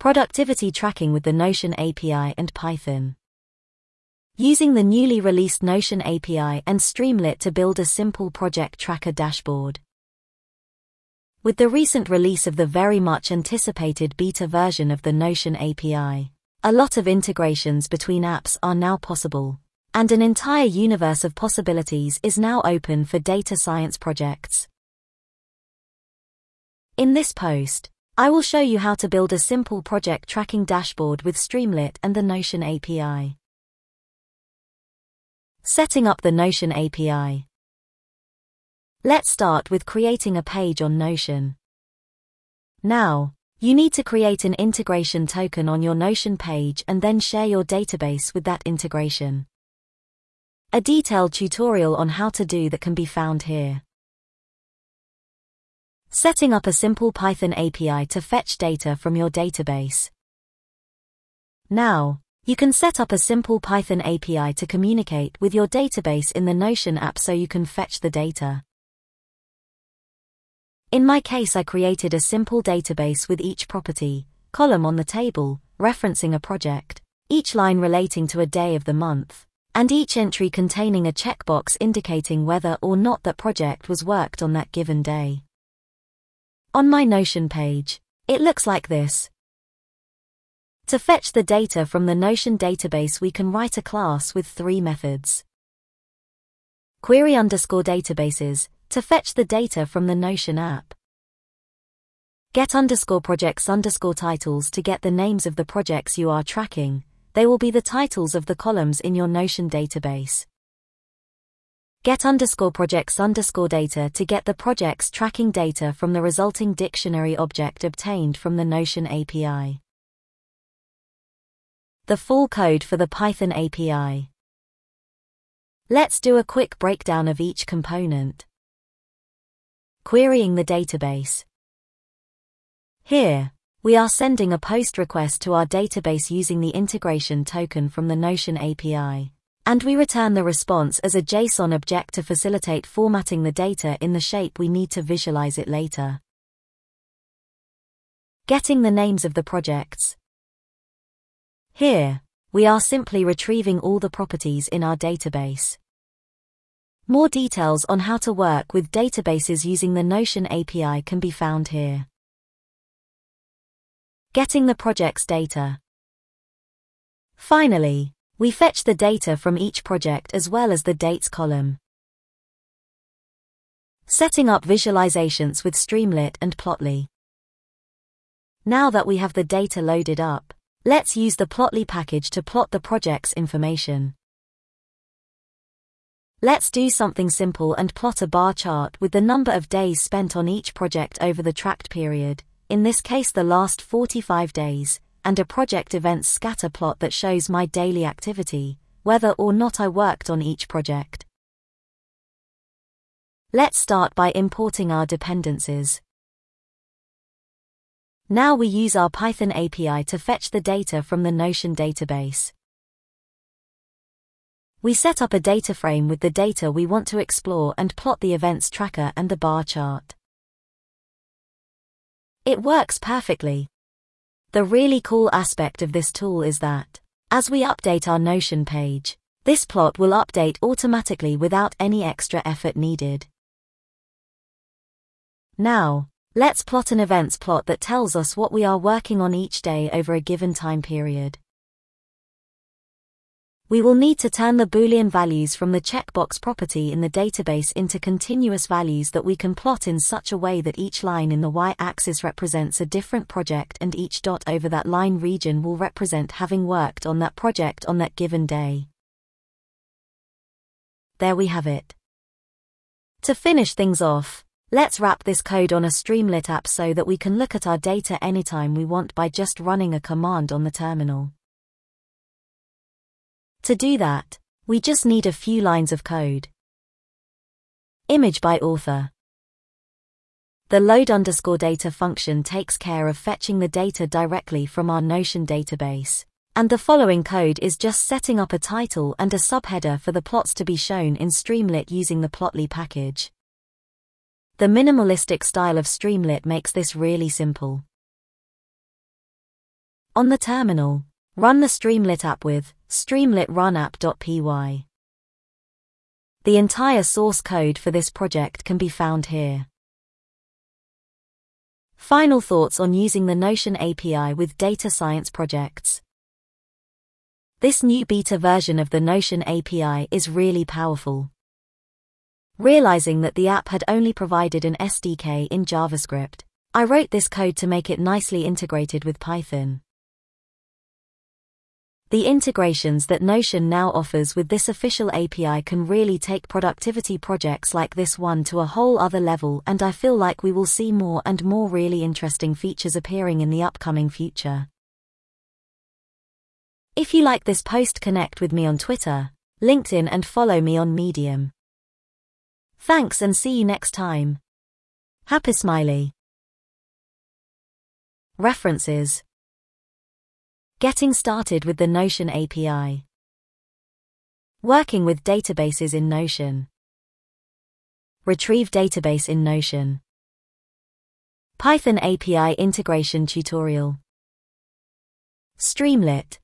Productivity tracking with the Notion API and Python. Using the newly released Notion API and Streamlit to build a simple project tracker dashboard. With the recent release of the very much anticipated beta version of the Notion API, a lot of integrations between apps are now possible, and an entire universe of possibilities is now open for data science projects. In this post, I will show you how to build a simple project tracking dashboard with Streamlit and the Notion API. Setting up the Notion API. Let's start with creating a page on Notion. Now, you need to create an integration token on your Notion page and then share your database with that integration. A detailed tutorial on how to do that can be found here. Setting up a simple Python API to fetch data from your database. Now, you can set up a simple Python API to communicate with your database in the Notion app so you can fetch the data. In my case I created a simple database with each property, column on the table, referencing a project, each line relating to a day of the month, and each entry containing a checkbox indicating whether or not that project was worked on that given day. On my Notion page, it looks like this. To fetch the data from the Notion database we can write a class with three methods. Query underscore databases, to fetch the data from the Notion app. Get underscore projects underscore titles to get the names of the projects you are tracking, they will be the titles of the columns in your Notion database get underscore projects underscore data to get the project's tracking data from the resulting dictionary object obtained from the Notion API. The full code for the Python API. Let's do a quick breakdown of each component. Querying the database. Here, we are sending a POST request to our database using the integration token from the Notion API. And we return the response as a JSON object to facilitate formatting the data in the shape we need to visualize it later. Getting the names of the projects. Here, we are simply retrieving all the properties in our database. More details on how to work with databases using the Notion API can be found here. Getting the project's data. Finally, we fetch the data from each project as well as the dates column. Setting up visualizations with Streamlit and Plotly. Now that we have the data loaded up, let's use the Plotly package to plot the project's information. Let's do something simple and plot a bar chart with the number of days spent on each project over the tracked period, in this case the last 45 days, and a project events scatter plot that shows my daily activity, whether or not I worked on each project. Let's start by importing our dependencies. Now we use our Python API to fetch the data from the Notion database. We set up a data frame with the data we want to explore and plot the events tracker and the bar chart. It works perfectly. The really cool aspect of this tool is that, as we update our Notion page, this plot will update automatically without any extra effort needed. Now, let's plot an events plot that tells us what we are working on each day over a given time period we will need to turn the Boolean values from the checkbox property in the database into continuous values that we can plot in such a way that each line in the y-axis represents a different project and each dot over that line region will represent having worked on that project on that given day. There we have it. To finish things off, let's wrap this code on a Streamlit app so that we can look at our data anytime we want by just running a command on the terminal. To do that, we just need a few lines of code. Image by author. The load underscore data function takes care of fetching the data directly from our Notion database. And the following code is just setting up a title and a subheader for the plots to be shown in Streamlit using the Plotly package. The minimalistic style of Streamlit makes this really simple. On the terminal, run the Streamlit app with streamlit run app.py. The entire source code for this project can be found here. Final thoughts on using the Notion API with data science projects. This new beta version of the Notion API is really powerful. Realizing that the app had only provided an SDK in JavaScript, I wrote this code to make it nicely integrated with Python. The integrations that Notion now offers with this official API can really take productivity projects like this one to a whole other level and I feel like we will see more and more really interesting features appearing in the upcoming future. If you like this post connect with me on Twitter, LinkedIn and follow me on Medium. Thanks and see you next time. Happy Smiley. References Getting started with the Notion API. Working with databases in Notion. Retrieve database in Notion. Python API integration tutorial. Streamlit.